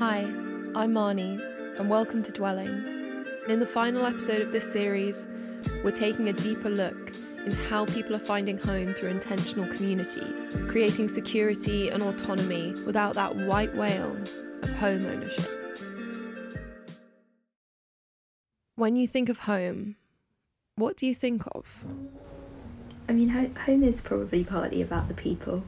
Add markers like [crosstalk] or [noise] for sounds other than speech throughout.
Hi, I'm Marnie, and welcome to Dwelling. In the final episode of this series, we're taking a deeper look into how people are finding home through intentional communities, creating security and autonomy without that white whale of home ownership. When you think of home, what do you think of? I mean, ho- home is probably partly about the people.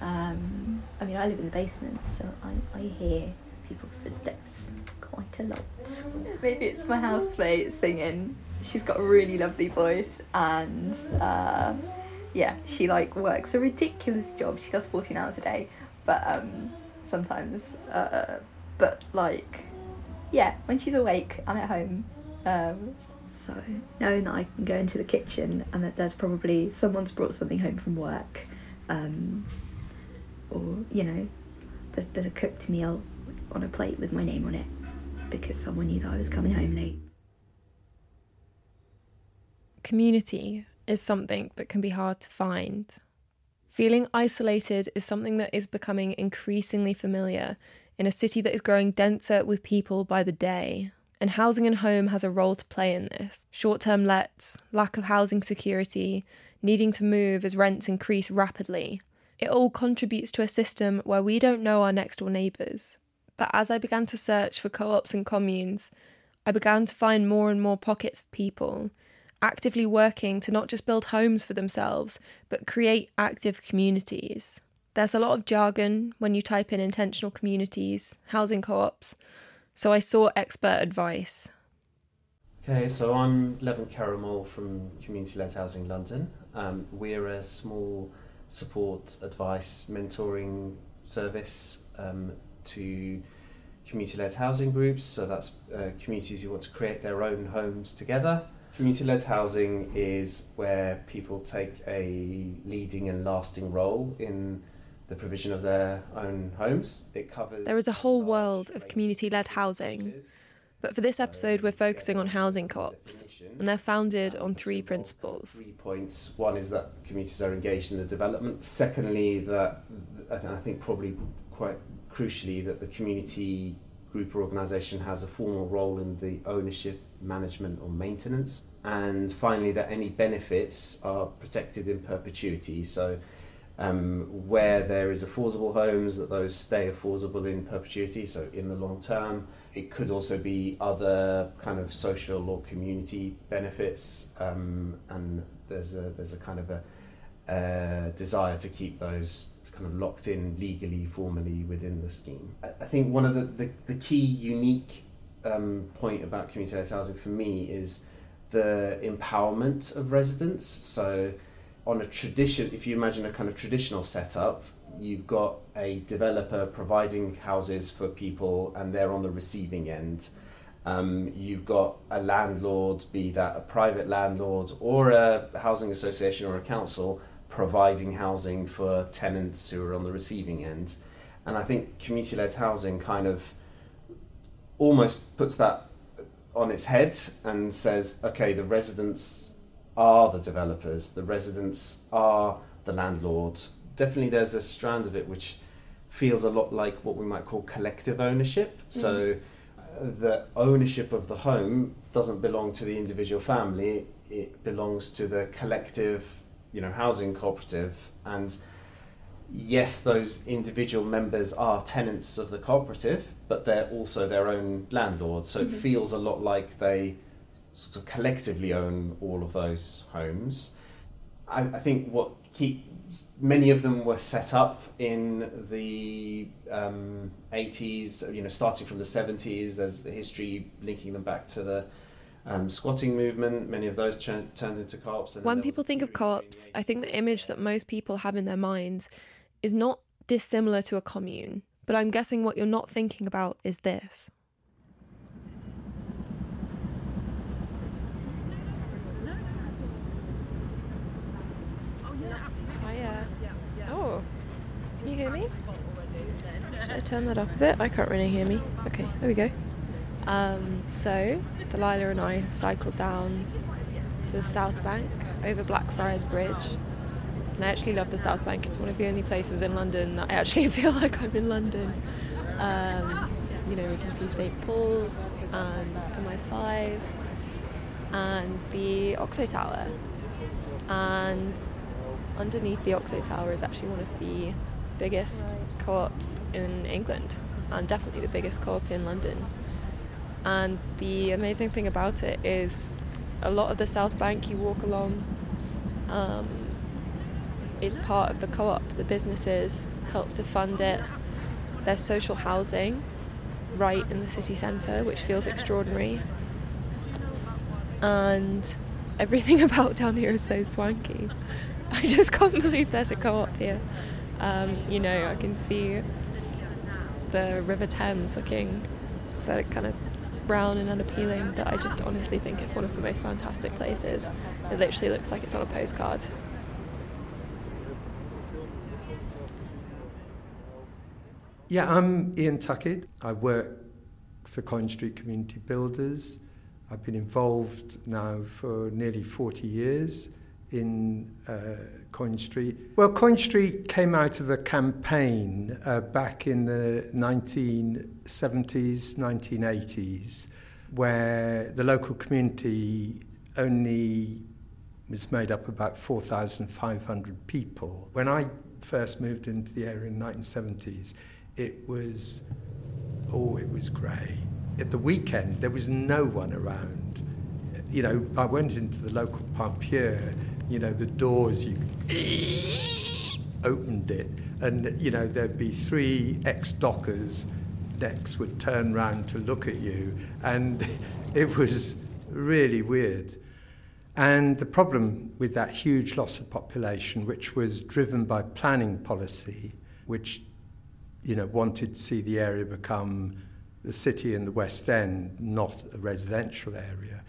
Um, I mean, I live in the basement, so I, I hear people's footsteps quite a lot. Maybe it's my housemate singing. She's got a really lovely voice, and uh, yeah, she like works a ridiculous job. She does 14 hours a day, but um, sometimes, uh, but like, yeah, when she's awake and at home, um, so knowing that I can go into the kitchen and that there's probably someone's brought something home from work, um, or you know, there's, there's a cooked meal on a plate with my name on it because someone knew that I was coming home late. Community is something that can be hard to find. Feeling isolated is something that is becoming increasingly familiar in a city that is growing denser with people by the day. And housing and home has a role to play in this. Short term lets, lack of housing security, needing to move as rents increase rapidly. It all contributes to a system where we don't know our next door neighbours. But as I began to search for co ops and communes, I began to find more and more pockets of people actively working to not just build homes for themselves, but create active communities. There's a lot of jargon when you type in intentional communities, housing co ops, so I sought expert advice. Okay, so I'm Levent Karimol from Community Led Housing London. Um, we're a small support, advice, mentoring service um, to community led housing groups. So that's uh, communities who want to create their own homes together. Community led housing is where people take a leading and lasting role in the provision of their own homes. It covers. There is a whole world of community led housing. But for this episode, we're focusing on housing co ops, and they're founded on three principles. Three points. One is that communities are engaged in the development. Secondly, that, and I think probably quite crucially, that the community group or organisation has a formal role in the ownership, management, or maintenance. And finally, that any benefits are protected in perpetuity. So, um, where there is affordable homes, that those stay affordable in perpetuity, so in the long term. It could also be other kind of social or community benefits, um, and there's a there's a kind of a, desire to keep those kind of locked in legally, formally within the scheme. I think one of the, the, the key unique um, point about community housing for me is the empowerment of residents. So, on a tradition, if you imagine a kind of traditional setup, you've got a developer providing houses for people and they're on the receiving end. Um, you've got a landlord, be that a private landlord or a housing association or a council, providing housing for tenants who are on the receiving end. And I think community led housing kind of almost puts that on its head and says, okay, the residents are the developers, the residents are the landlord. Definitely, there's a strand of it which feels a lot like what we might call collective ownership. Mm. So, uh, the ownership of the home doesn't belong to the individual family, it belongs to the collective you know housing cooperative and yes those individual members are tenants of the cooperative but they're also their own landlords so mm-hmm. it feels a lot like they sort of collectively own all of those homes i, I think what keep many of them were set up in the um, 80s you know starting from the 70s there's a history linking them back to the um, squatting movement, many of those ch- turned into co-ops. when people think of co-ops, I think the image that most people have in their minds is not dissimilar to a commune. But I'm guessing what you're not thinking about is this. Can you hear me? Should I turn that up a bit? I can't really hear me. Okay, there we go. Um, so, Delilah and I cycled down to the South Bank over Blackfriars Bridge. And I actually love the South Bank. It's one of the only places in London that I actually [laughs] feel like I'm in London. Um, you know, we can see St Paul's and MI5 and the Oxo Tower. And underneath the Oxo Tower is actually one of the biggest co ops in England and definitely the biggest co op in London. And the amazing thing about it is a lot of the South Bank you walk along um, is part of the co op. The businesses help to fund it. There's social housing right in the city centre, which feels extraordinary. And everything [laughs] about down here is so swanky. [laughs] I just can't believe there's a co op here. Um, you know, I can see the River Thames looking so kind of brown and unappealing, but I just honestly think it's one of the most fantastic places. It literally looks like it's on a postcard. Yeah, I'm Iain Tuckett. I work for Coin Street Community Builders. I've been involved now for nearly 40 years in uh, Coin Street. Well, Coin Street came out of a campaign uh, back in the 1970s, 1980s, where the local community only was made up about 4,500 people. When I first moved into the area in the 1970s, it was, oh, it was grey. At the weekend, there was no one around. You know, I went into the local pub here, you know, the doors, you [coughs] opened it, and, you know, there'd be three ex-dockers necks would turn round to look at you, and [laughs] it was really weird. And the problem with that huge loss of population, which was driven by planning policy, which you know, wanted to see the area become the city in the West End, not a residential area,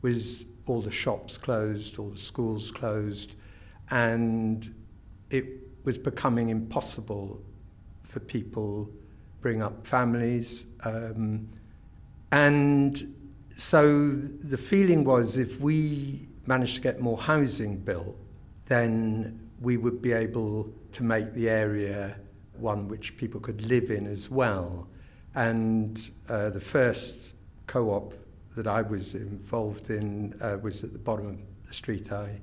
was all the shops closed, all the schools closed, and it was becoming impossible for people bring up families. Um, and so the feeling was if we managed to get more housing built, then we would be able to make the area one which people could live in as well. And uh, the first co op that I was involved in uh, was at the bottom of the street I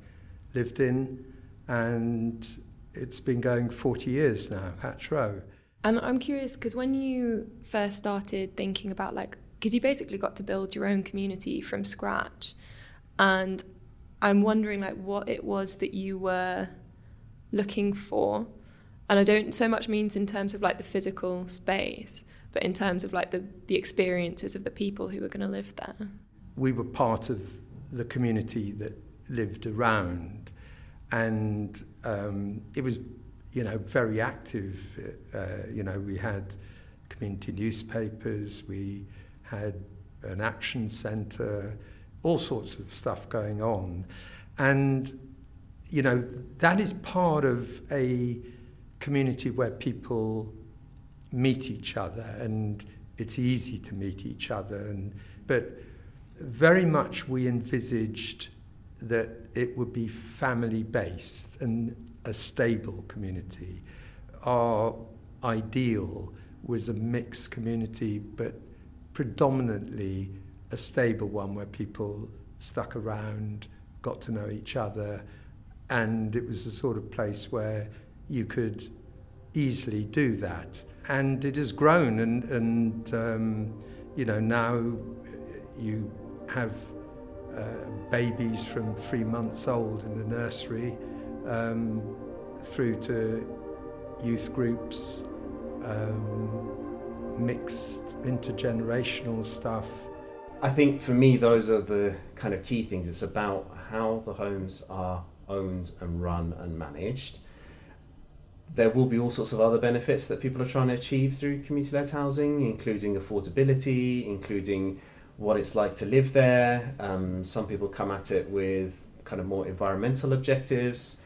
lived in. And it's been going 40 years now, Hatch Row. And I'm curious because when you first started thinking about like, because you basically got to build your own community from scratch, and I'm wondering like what it was that you were looking for and I don't so much means in terms of like the physical space, but in terms of like the, the experiences of the people who were going to live there. We were part of the community that lived around, and um, it was, you know, very active. Uh, you know, we had community newspapers, we had an action centre, all sorts of stuff going on, and you know that is part of a community where people meet each other and it's easy to meet each other. And, but very much we envisaged that it would be family based and a stable community. Our ideal was a mixed community, but predominantly a stable one where people stuck around, got to know each other, and it was a sort of place where you could easily do that. And it has grown, and, and um, you know, now you have uh, babies from three months old in the nursery um, through to youth groups, um, mixed intergenerational stuff. I think for me, those are the kind of key things. It's about how the homes are owned and run and managed there will be all sorts of other benefits that people are trying to achieve through community led housing, including affordability, including what it's like to live there. Um, some people come at it with kind of more environmental objectives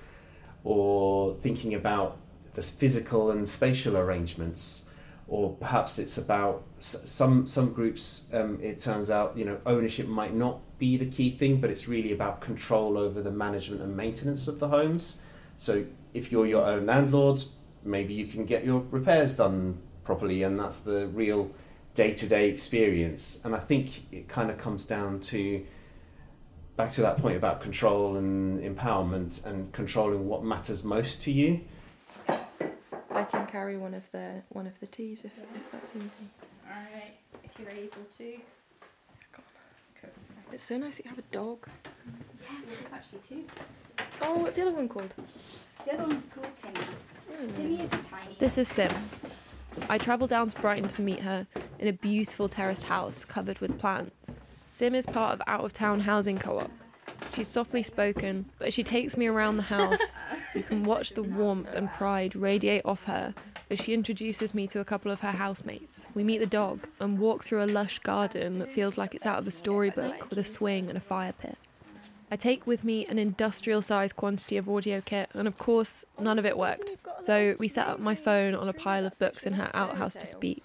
or thinking about the physical and spatial arrangements. Or perhaps it's about some some groups. Um, it turns out you know ownership might not be the key thing, but it's really about control over the management and maintenance of the homes. So if you're your own landlord, maybe you can get your repairs done properly, and that's the real day to day experience. And I think it kind of comes down to back to that point about control and empowerment and controlling what matters most to you. I can carry one of the one of the teas if, if that's easy. Alright, if you're able to. It's so nice that you have a dog. Yeah, well, there's actually two. Oh, what's the other one called? The other one's called Timmy. Hmm. Timmy is a tiny. This is Sim. I travel down to Brighton to meet her in a beautiful terraced house covered with plants. Sim is part of Out of Town Housing Co op. She's softly spoken, but she takes me around the house, [laughs] you can watch the warmth and pride radiate off her as she introduces me to a couple of her housemates. We meet the dog and walk through a lush garden that feels like it's out of a storybook with a swing and a fire pit. I take with me an industrial sized quantity of audio kit, and of course, none of it worked. So we set up my phone on a pile of books in her outhouse to speak.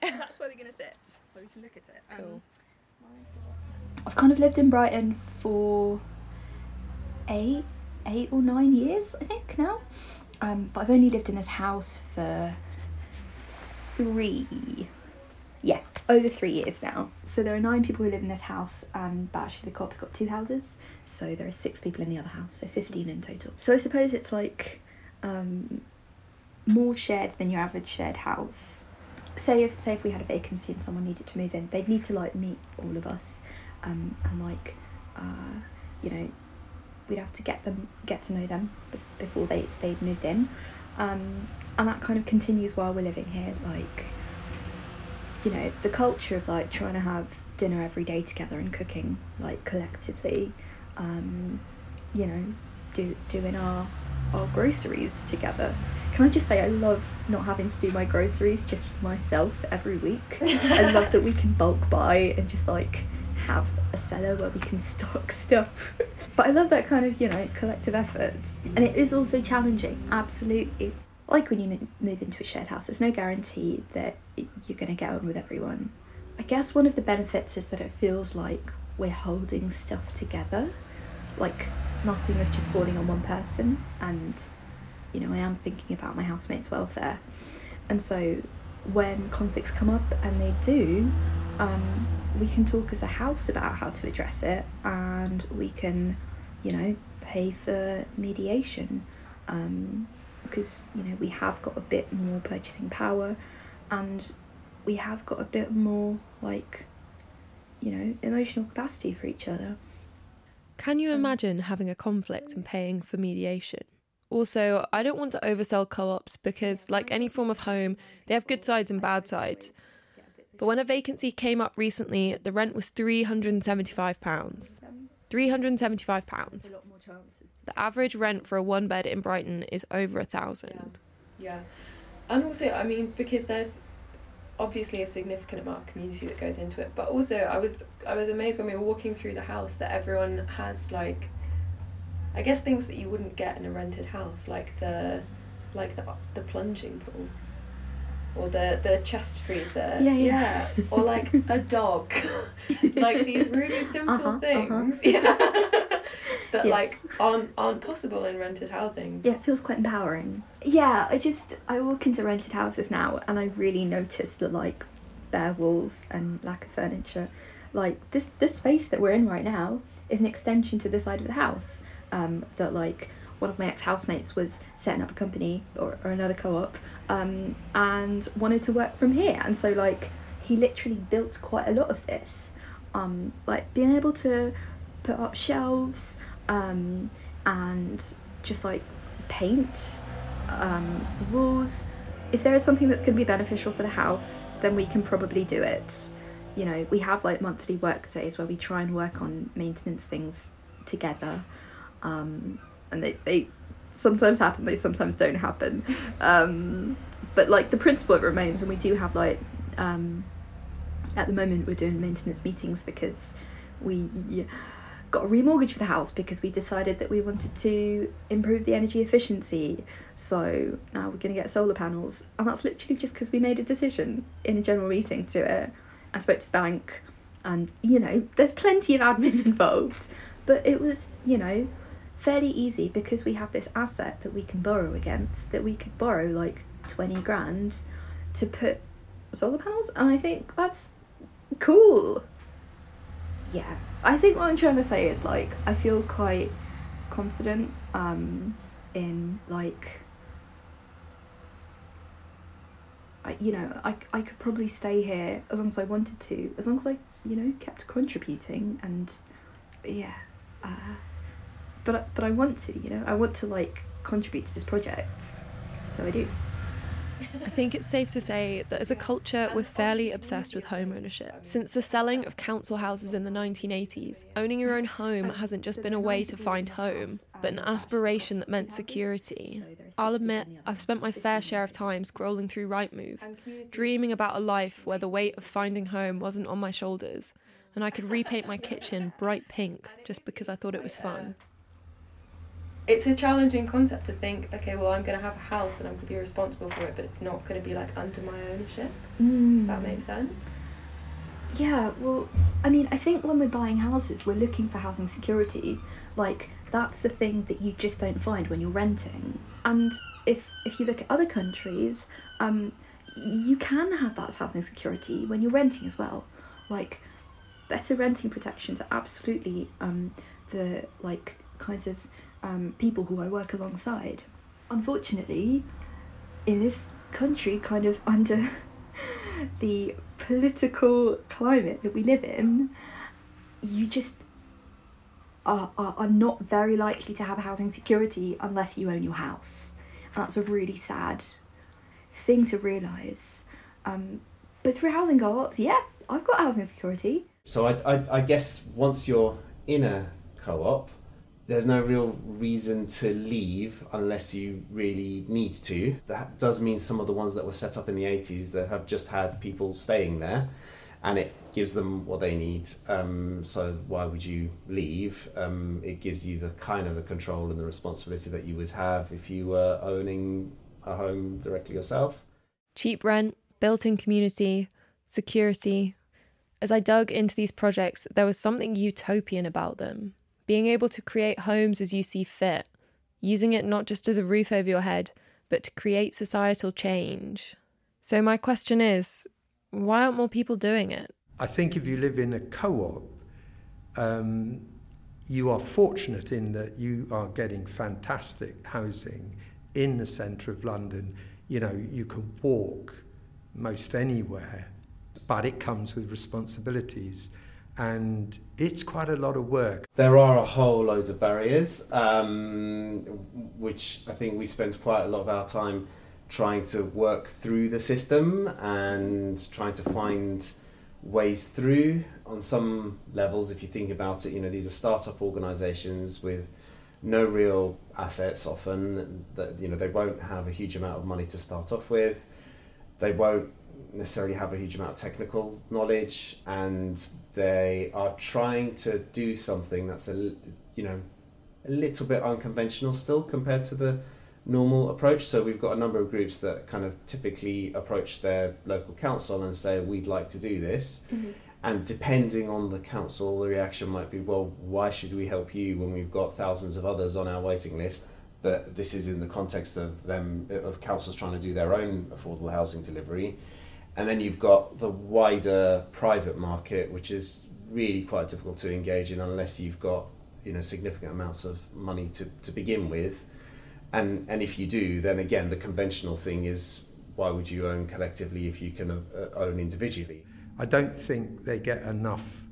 That's where we're gonna sit, so we can look at it. Um, Cool. I've kind of lived in Brighton for eight, eight or nine years, I think now. Um, but I've only lived in this house for three, yeah, over three years now. So there are nine people who live in this house, and but actually the co-op's got two houses, so there are six people in the other house, so fifteen in total. So I suppose it's like um, more shared than your average shared house. Say if say if we had a vacancy and someone needed to move in, they'd need to like meet all of us um, and like uh, you know we'd have to get them get to know them bef- before they they moved in um, and that kind of continues while we're living here like you know the culture of like trying to have dinner every day together and cooking like collectively um, you know do doing our our groceries together can I just say I love not having to do my groceries just for myself every week I love that we can bulk buy and just like have a cellar where we can [laughs] stock stuff. but I love that kind of, you know, collective effort. And it is also challenging, absolutely. Like when you mo- move into a shared house, there's no guarantee that you're going to get on with everyone. I guess one of the benefits is that it feels like we're holding stuff together. Like nothing is just falling on one person. And, you know, I am thinking about my housemates' welfare. And so when conflicts come up, and they do, um, we can talk as a house about how to address it and we can you know pay for mediation um, because you know we have got a bit more purchasing power and we have got a bit more like you know emotional capacity for each other Can you um, imagine having a conflict and paying for mediation? Also, I don't want to oversell co ops because, like any form of home, they have good sides and bad sides. But when a vacancy came up recently, the rent was £375. £375. lot more chances The average rent for a one bed in Brighton is over a thousand. Yeah, and also I mean because there's obviously a significant amount of community that goes into it, but also I was I was amazed when we were walking through the house that everyone has like I guess things that you wouldn't get in a rented house like the like the the plunging pool or the the chest freezer. Yeah, yeah. or like a dog. [laughs] Like these really simple Uh-huh, uh-huh. things. [laughs] Yeah. That Yes. like aren't aren't possible in rented housing. Yeah it feels quite empowering. Yeah i just i walk into rented houses now and i really notice the like bare walls and lack of furniture. Like this this space that we're in right now is an extension to the side of the house um that like one of my ex-housemates was setting up a company or, or another co-op um and wanted to work from here and so like he literally built quite a lot of this um like being able to put up shelves um and just like paint um, the walls. If there is something that's going to be beneficial for the house, then we can probably do it. You know, we have like monthly work days where we try and work on maintenance things together. Um, and they, they sometimes happen, they sometimes don't happen. Um, but like the principle it remains, and we do have like um, at the moment we're doing maintenance meetings because we got a remortgage for the house because we decided that we wanted to improve the energy efficiency. So now we're going to get solar panels, and that's literally just because we made a decision in a general meeting to do it. I spoke to the bank, and you know, there's plenty of admin [laughs] involved, but it was, you know, fairly easy because we have this asset that we can borrow against. That we could borrow like 20 grand to put solar panels, and I think that's cool. Yeah, I think what I'm trying to say is like I feel quite confident um, in like I, you know I, I could probably stay here as long as I wanted to as long as I you know kept contributing and yeah uh, but but I want to you know I want to like contribute to this project so I do I think it's safe to say that as a culture, we're fairly obsessed with home ownership. Since the selling of council houses in the 1980s, owning your own home hasn't just been a way to find home, but an aspiration that meant security. I'll admit, I've spent my fair share of time scrolling through Rightmove, dreaming about a life where the weight of finding home wasn't on my shoulders, and I could repaint my kitchen bright pink just because I thought it was fun it's a challenging concept to think, okay, well, I'm going to have a house and I'm going to be responsible for it, but it's not going to be like under my ownership. Mm. that makes sense. Yeah, well, I mean, I think when we're buying houses, we're looking for housing security. Like that's the thing that you just don't find when you're renting. And if if you look at other countries, um, you can have that housing security when you're renting as well. Like better renting protections are absolutely um, the like kinds of um, people who I work alongside. Unfortunately, in this country, kind of under [laughs] the political climate that we live in, you just are, are, are not very likely to have housing security unless you own your house. And that's a really sad thing to realise. Um, but through housing co-ops, yeah, I've got housing security. So I, I, I guess once you're in a co-op, there's no real reason to leave unless you really need to. That does mean some of the ones that were set up in the 80s that have just had people staying there and it gives them what they need. Um, so why would you leave? Um, it gives you the kind of the control and the responsibility that you would have if you were owning a home directly yourself. Cheap rent, built in community, security. As I dug into these projects, there was something utopian about them being able to create homes as you see fit, using it not just as a roof over your head, but to create societal change. So, my question is why aren't more people doing it? I think if you live in a co op, um, you are fortunate in that you are getting fantastic housing in the centre of London. You know, you can walk most anywhere, but it comes with responsibilities and it's quite a lot of work. There are a whole load of barriers, um, which I think we spend quite a lot of our time trying to work through the system and trying to find ways through. On some levels, if you think about it, you know these are startup organisations with no real assets. Often, that you know they won't have a huge amount of money to start off with. They won't necessarily have a huge amount of technical knowledge and they are trying to do something that's a you know a little bit unconventional still compared to the normal approach. So we've got a number of groups that kind of typically approach their local council and say we'd like to do this. Mm-hmm. and depending on the council the reaction might be well why should we help you when we've got thousands of others on our waiting list? But this is in the context of them of councils trying to do their own affordable housing delivery and then you've got the wider private market, which is really quite difficult to engage in unless you've got you know significant amounts of money to, to begin with. And and if you do, then again the conventional thing is why would you own collectively if you can uh, own individually? I don't think they get enough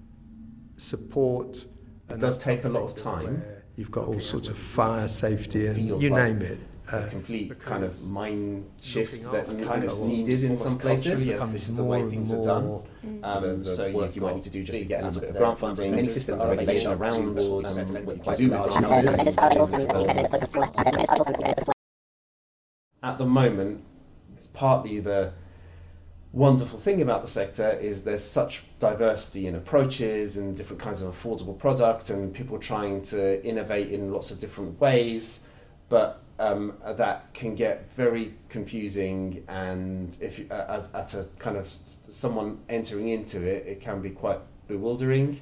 support. It does take a lot of time. You've got all sorts of fire safety and you like name it a complete kind of mind shift that kind of needed in some places. Yes, this is the way things are done. Um, so you, you might need to do just to get a little bit of grant funding. Many systems and regulation around um, what you can do with At the moment, it's partly the wonderful thing about the sector is there's such diversity in approaches and different kinds of affordable product and people trying to innovate in lots of different ways but um, that can get very confusing and if uh, as at a kind of someone entering into it it can be quite bewildering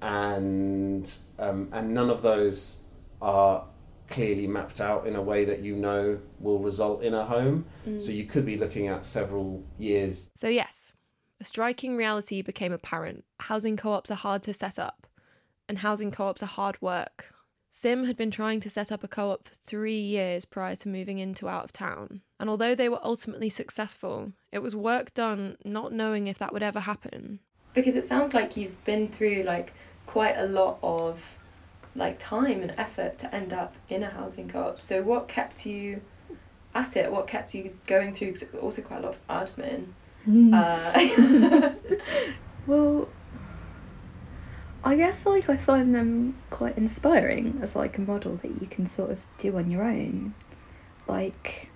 and um, and none of those are clearly mapped out in a way that you know will result in a home. Mm. So you could be looking at several years. So, yes, a striking reality became apparent. Housing co ops are hard to set up, and housing co ops are hard work. Sim had been trying to set up a co op for three years prior to moving into out of town, and although they were ultimately successful, it was work done not knowing if that would ever happen. Because it sounds like you've been through like quite a lot of like time and effort to end up in a housing co-op. So what kept you at it? What kept you going through? 'cause also quite a lot of admin. Hmm. Uh, [laughs] Well, I guess like I find them quite inspiring as like a model that you can sort of do on your own. Like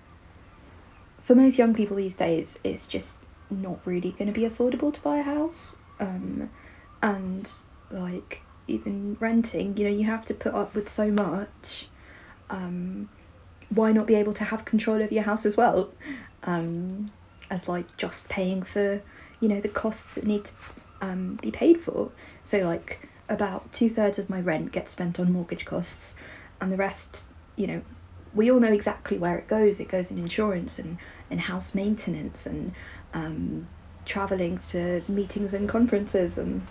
for most young people these days, it's just not really going to be affordable to buy a house. Um, and like even renting, you know, you have to put up with so much. Um, why not be able to have control of your house as well? Um, as like just paying for you know the costs that need to um, be paid for. So like about two thirds of my rent gets spent on mortgage costs, and the rest, you know, we all know exactly where it goes. It goes in insurance and and house maintenance and um, traveling to meetings and conferences and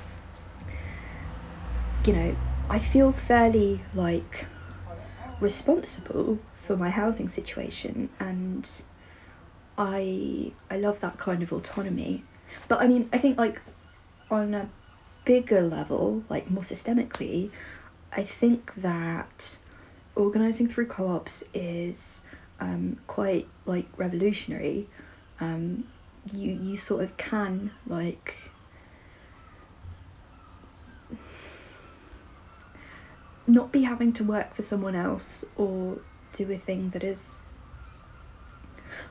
you know I feel fairly like responsible for my housing situation and I I love that kind of autonomy. But I mean, I think like on a bigger level, like more systemically, I think that organizing through co-ops is um, quite like revolutionary. Um, you you sort of can like not be having to work for someone else or do a thing that is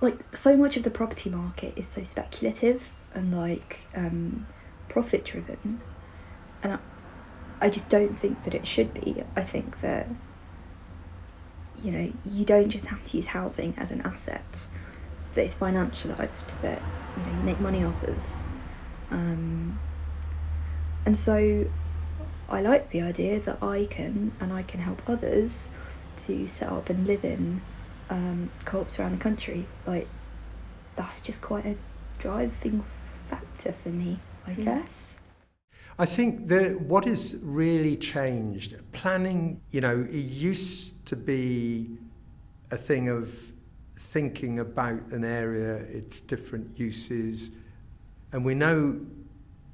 like so much of the property market is so speculative and like um, profit driven and I, I just don't think that it should be. I think that you know you don't just have to use housing as an asset that is financialized that you know you make money off of. Um, and so i like the idea that i can and i can help others to set up and live in um, co-ops around the country. Like that's just quite a driving factor for me, I Mm. guess. I think that what has really changed, planning, you know, it used to be a thing of thinking about an area, its different uses, and we know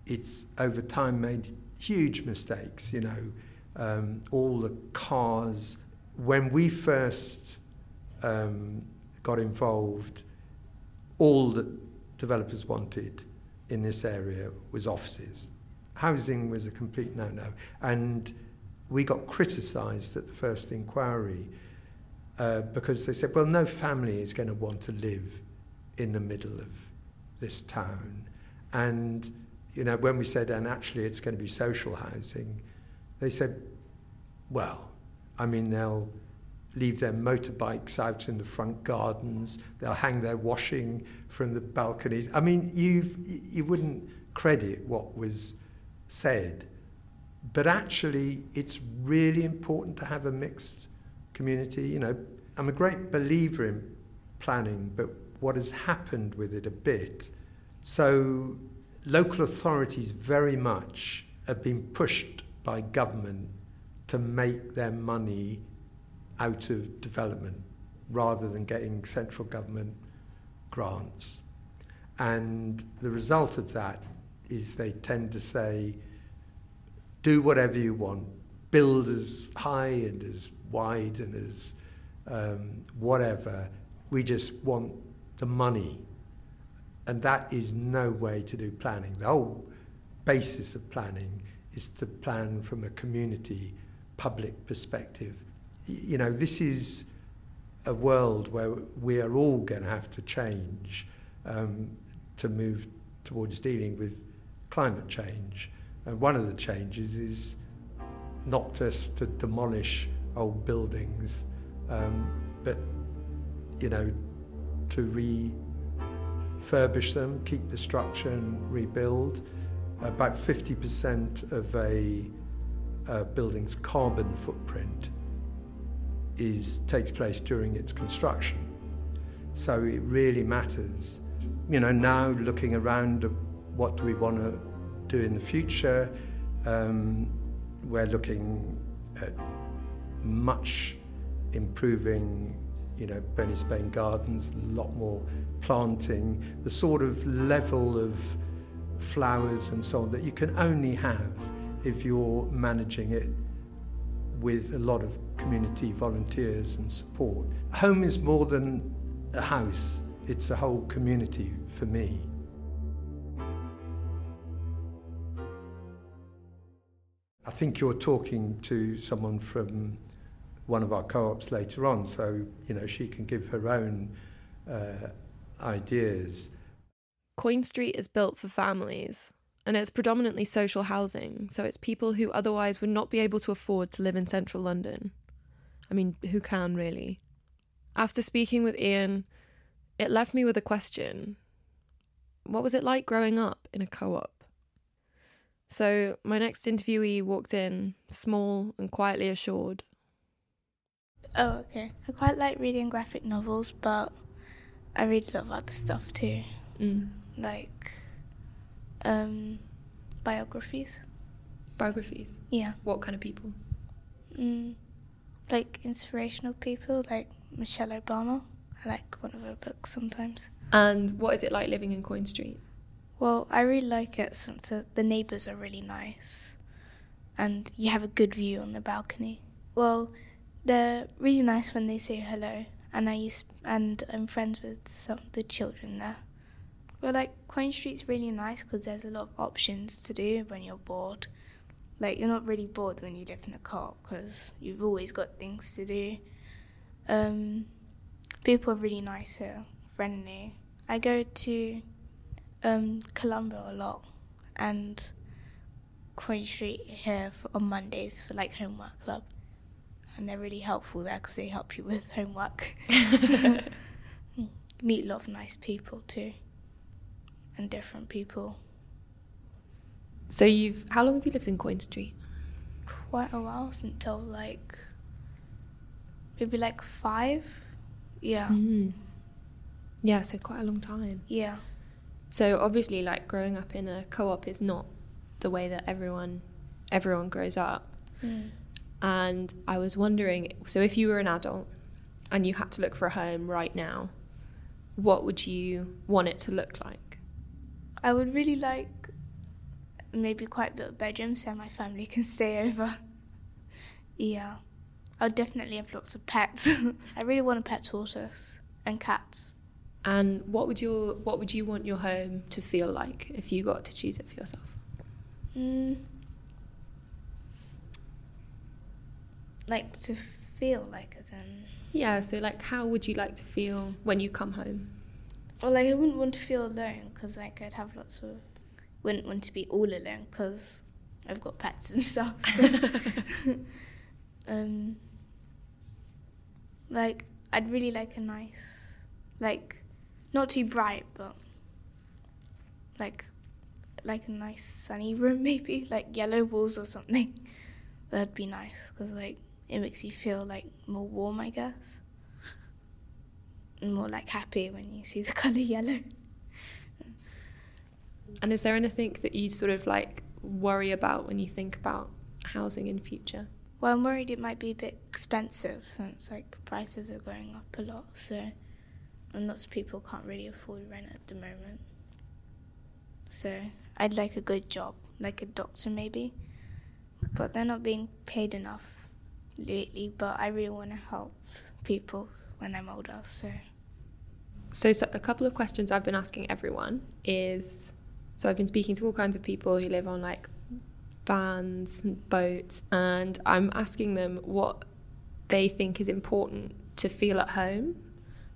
it's over time made huge mistakes, you know, um, all the cars. When we first um, got involved, all that developers wanted in this area was offices. Housing was a complete no-no, and we got criticised at the first inquiry uh, because they said, "Well, no family is going to want to live in the middle of this town," and you know when we said, "And actually, it's going to be social housing," they said, "Well, I mean, they'll." Leave their motorbikes out in the front gardens. They'll hang their washing from the balconies. I mean, you've, you wouldn't credit what was said. But actually, it's really important to have a mixed community. You know, I'm a great believer in planning, but what has happened with it a bit. So, local authorities very much have been pushed by government to make their money out of development rather than getting central government grants. And the result of that is they tend to say, do whatever you want, build as high and as wide and as um, whatever. We just want the money. And that is no way to do planning. The whole basis of planning is to plan from a community public perspective you know, this is a world where we are all going to have to change um, to move towards dealing with climate change. And one of the changes is not just to demolish old buildings, um, but, you know, to refurbish them, keep the structure and rebuild. About 50% of a, a building's carbon footprint is takes place during its construction. So it really matters. You know, now looking around what do we want to do in the future, um, we're looking at much improving, you know, Bernie Spain Gardens, a lot more planting, the sort of level of flowers and so on that you can only have if you're managing it with a lot of community volunteers and support. Home is more than a house, it's a whole community for me. I think you're talking to someone from one of our co-ops later on, so you know she can give her own uh, ideas. Coin Street is built for families, and it's predominantly social housing, so it's people who otherwise would not be able to afford to live in central London. I mean, who can really? After speaking with Iain, it left me with a question What was it like growing up in a co op? So, my next interviewee walked in, small and quietly assured. Oh, okay. I quite like reading graphic novels, but I read a lot of other stuff too, Mm. like um, biographies. Biographies. Yeah. What kind of people? Mm, like inspirational people, like Michelle Obama. I like one of her books sometimes. And what is it like living in Coin Street? Well, I really like it since the neighbours are really nice and you have a good view on the balcony. Well, they're really nice when they say hello, and I used and I'm friends with some of the children there. Well, like Coin Street's really nice because there's a lot of options to do when you're bored. Like you're not really bored when you live in a car because you've always got things to do. Um, people are really nice here, friendly. I go to um, Colombo a lot and Queen Street here for, on Mondays for like homework club, and they're really helpful there because they help you with [laughs] homework. [laughs] [laughs] Meet a lot of nice people too, and different people. So you've how long have you lived in Coin Street? Quite a while since until like maybe like five. Yeah, Mm. Yeah, so quite a long time. yeah. So obviously like growing up in a co-op is not the way that everyone everyone grows up. Mm. And I was wondering, so if you were an adult and you had to look for a home right now, what would you want it to look like? I would really like maybe quite a bit of bedroom so my family [laughs] can stay over. Yeah. I'll definitely have lots of pets. [laughs] I really want a pet tortoise and cats. And what would your what would you want your home to feel like if you got to choose it for yourself? Mm. Like to feel like as in Yeah, so like how would you like to feel when you come home? Well, like I wouldn't want to feel alone because like I'd have lots of. Wouldn't want to be all alone because I've got pets and stuff. [laughs] um, like I'd really like a nice, like, not too bright, but like, like a nice sunny room [laughs] maybe, like yellow walls or something. That'd be nice because like it makes you feel like more warm, I guess more like happy when you see the [laughs] colour yellow. And is there anything that you sort of like worry about when you think about housing in future? Well, I'm worried it might be a bit expensive since like prices are going up a lot, so and lots of people can't really afford rent at the moment. So I'd like a good job, like a doctor maybe, but they're not being paid enough lately. But I really want to help people when I'm older, so. So, so a couple of questions I've been asking everyone is so I've been speaking to all kinds of people who live on like vans and boats, and I'm asking them what they think is important to feel at home.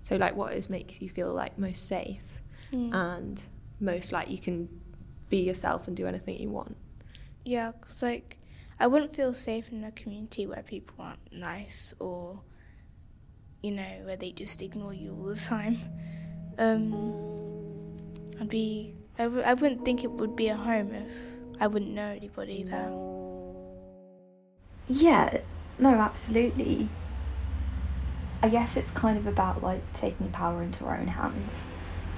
So, like, what is makes you feel like most safe Mm. and most like you can be yourself and do anything you want. Yeah, 'cause like I wouldn't feel safe in a community where people aren't nice or you know where they just ignore you all the time. Um, I'd be I w- I wouldn't think it would be a home if I wouldn't know anybody there. Yeah, no, absolutely. I guess it's kind of about like taking power into our own hands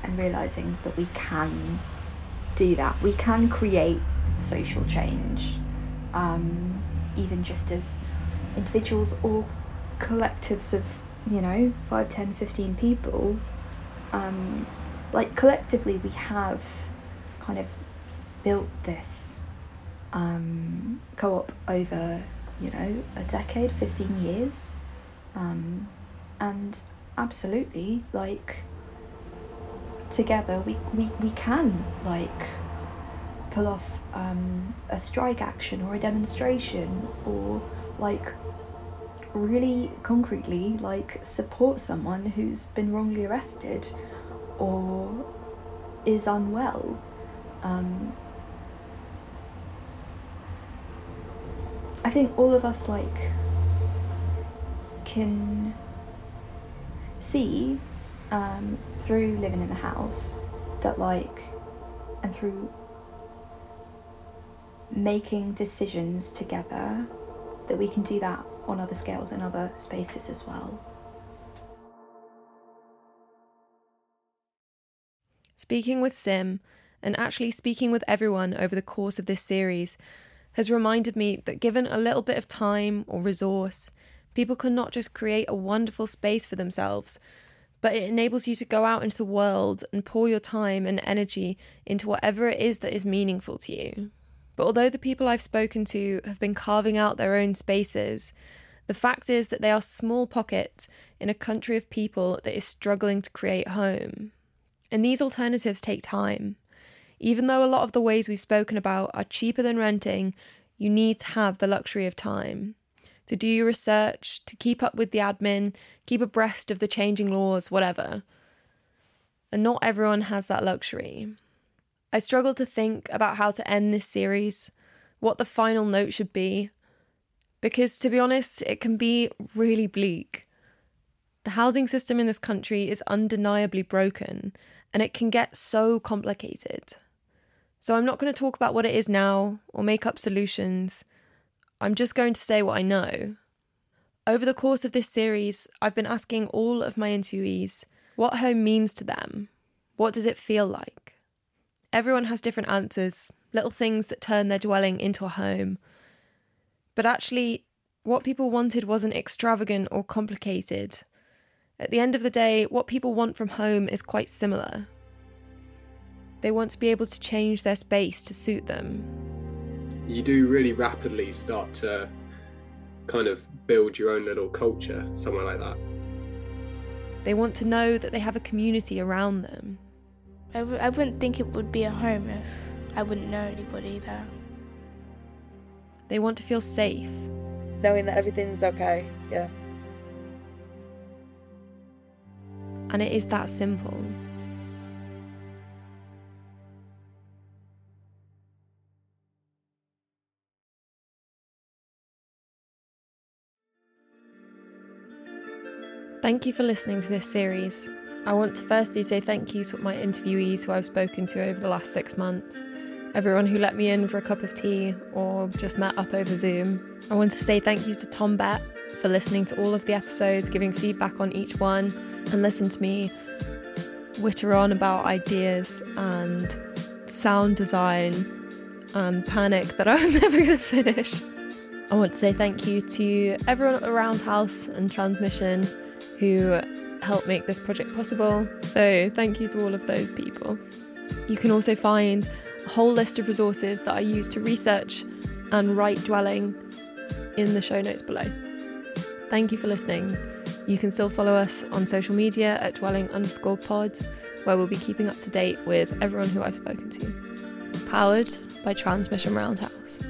and realizing that we can do that. We can create social change, um, even just as individuals or collectives of, you know, 5, 10, 15 people. Um, like collectively, we have kind of built this um, co op over, you know, a decade, 15 years. Um, and absolutely, like, together we, we, we can like pull off um, a strike action or a demonstration or like really concretely like support someone who's been wrongly arrested or is unwell. Um, I think all of us like can see um, through living in the house that like and through making decisions together that we can do that on other scales and other spaces as well. Speaking with Sim, and actually speaking with everyone over the course of this series, has reminded me that given a little bit of time or resource, people can not just create a wonderful space for themselves, but it enables you to go out into the world and pour your time and energy into whatever it is that is meaningful to you. But although the people I've spoken to have been carving out their own spaces, the fact is that they are small pockets in a country of people that is struggling to create home. And these alternatives take time. Even though a lot of the ways we've spoken about are cheaper than renting, you need to have the luxury of time to do your research, to keep up with the admin, keep abreast of the changing laws, whatever. And not everyone has that luxury. I struggle to think about how to end this series, what the final note should be, because to be honest, it can be really bleak. The housing system in this country is undeniably broken, and it can get so complicated. So I'm not going to talk about what it is now or make up solutions. I'm just going to say what I know. Over the course of this series, I've been asking all of my interviewees what home means to them. What does it feel like? Everyone has different answers, little things that turn their dwelling into a home. But actually, what people wanted wasn't extravagant or complicated. At the end of the day, what people want from home is quite similar. They want to be able to change their space to suit them, you do really rapidly start to kind of build your own little culture somewhere like that. They want to know that they have a community around them. I w- I wouldn't think it would be a home if I wouldn't know anybody there. They want to feel safe. Knowing that everything's okay, yeah. And it is that simple. Thank you for listening to this series. I want to firstly say thank you to my interviewees who I've spoken to over the last six months, everyone who let me in for a cup of tea or just met up over Zoom. I want to say thank you to Tom Bett for listening to all of the episodes, giving feedback on each one, and listen to me witter on about ideas and sound design and panic that I was [laughs] never going to finish. I want to say thank you to everyone at the Roundhouse and Transmission who helped make this project possible. So, thank you to all of those people. You can also find a whole list of resources that I use to research and write dwelling in the show notes below. Thank you for listening. You can still follow us on social media at dwelling underscore pod, where we'll be keeping up to date with everyone who I've spoken to. Powered by Transmission Roundhouse.